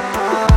pop.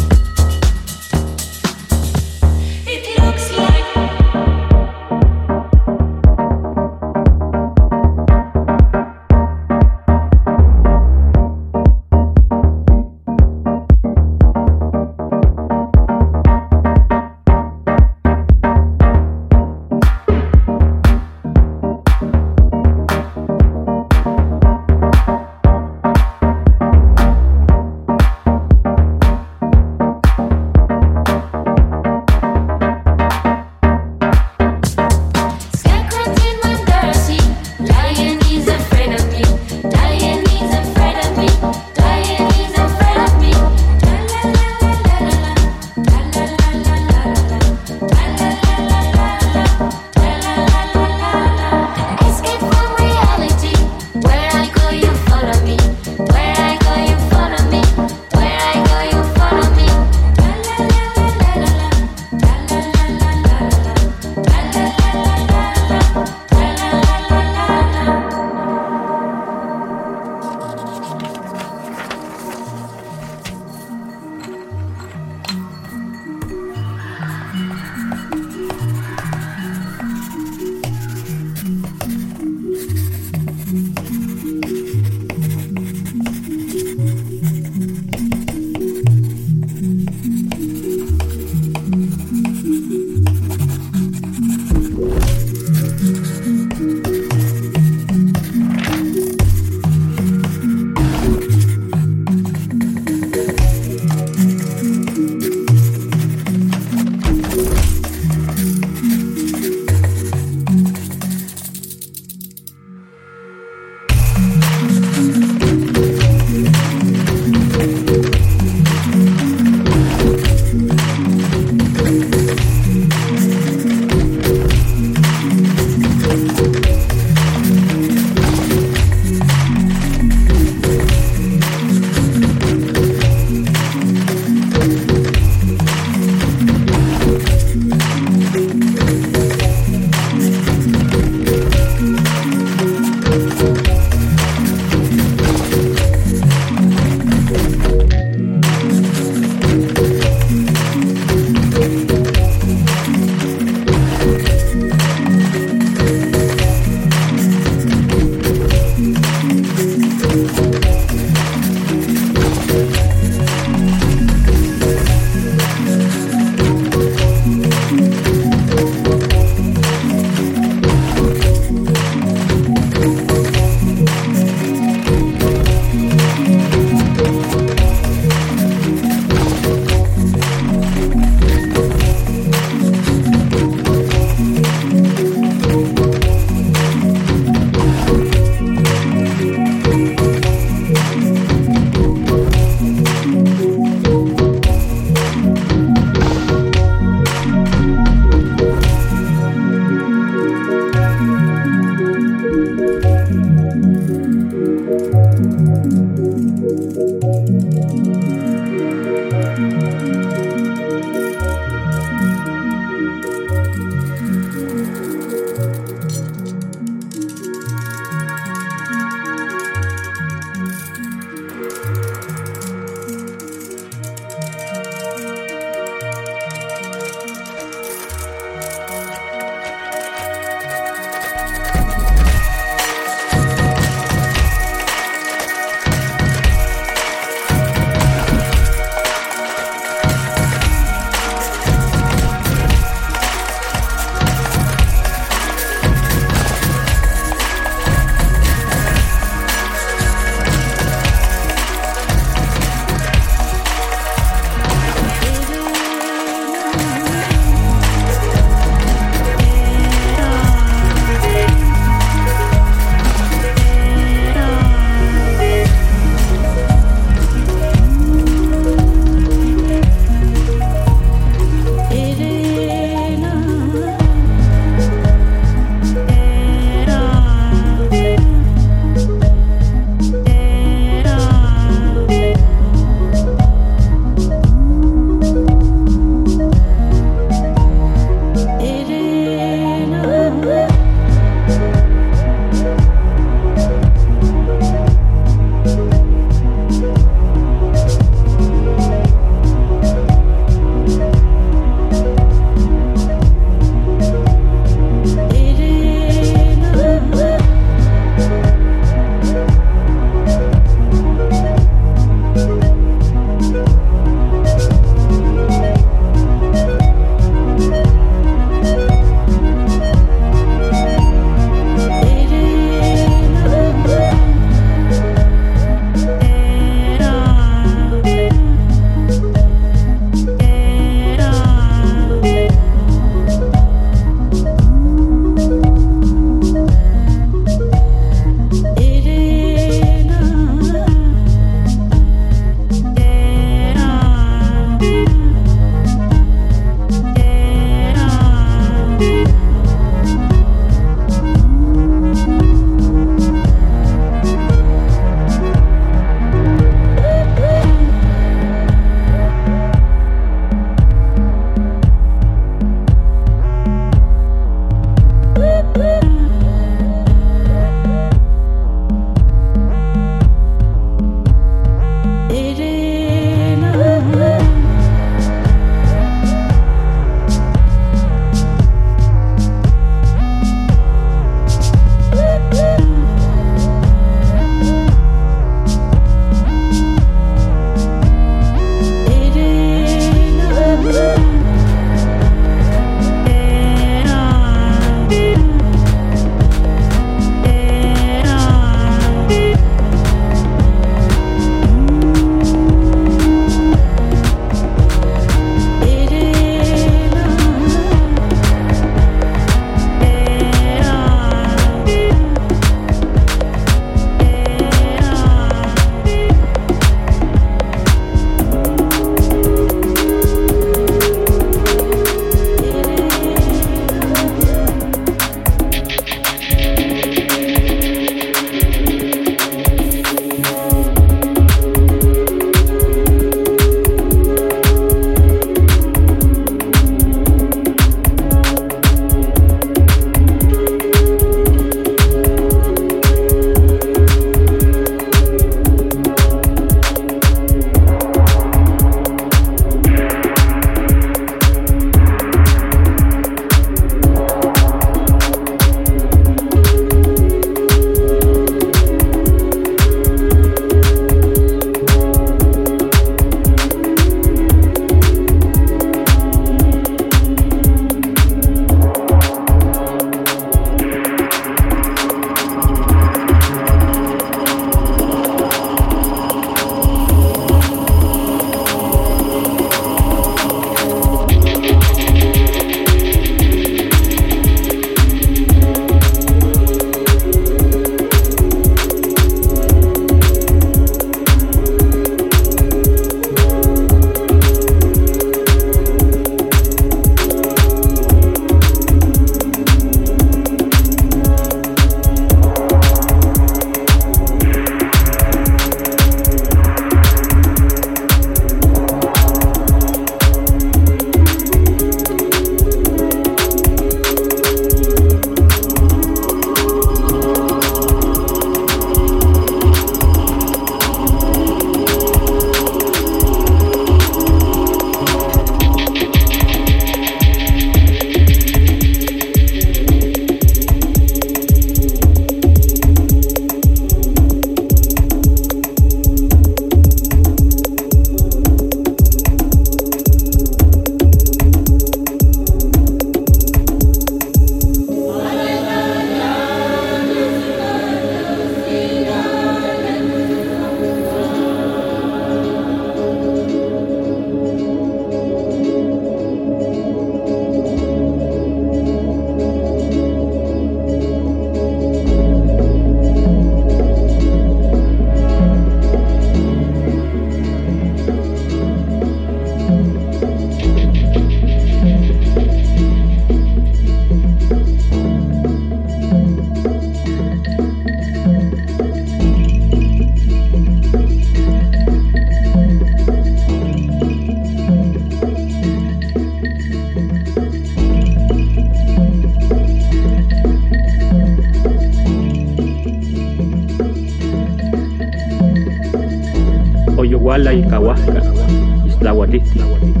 Islahuatiti,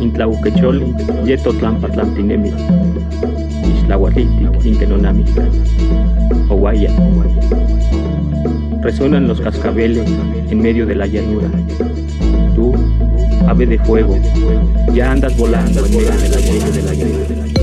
Intlahuquecholi, Yeto Tlampatlantinemi, Islahuatiti, Inkenonamita, Oguaya. Resuenan los cascabeles en medio de la llanura. Tú, ave de fuego, ya andas volando en medio de la llanura.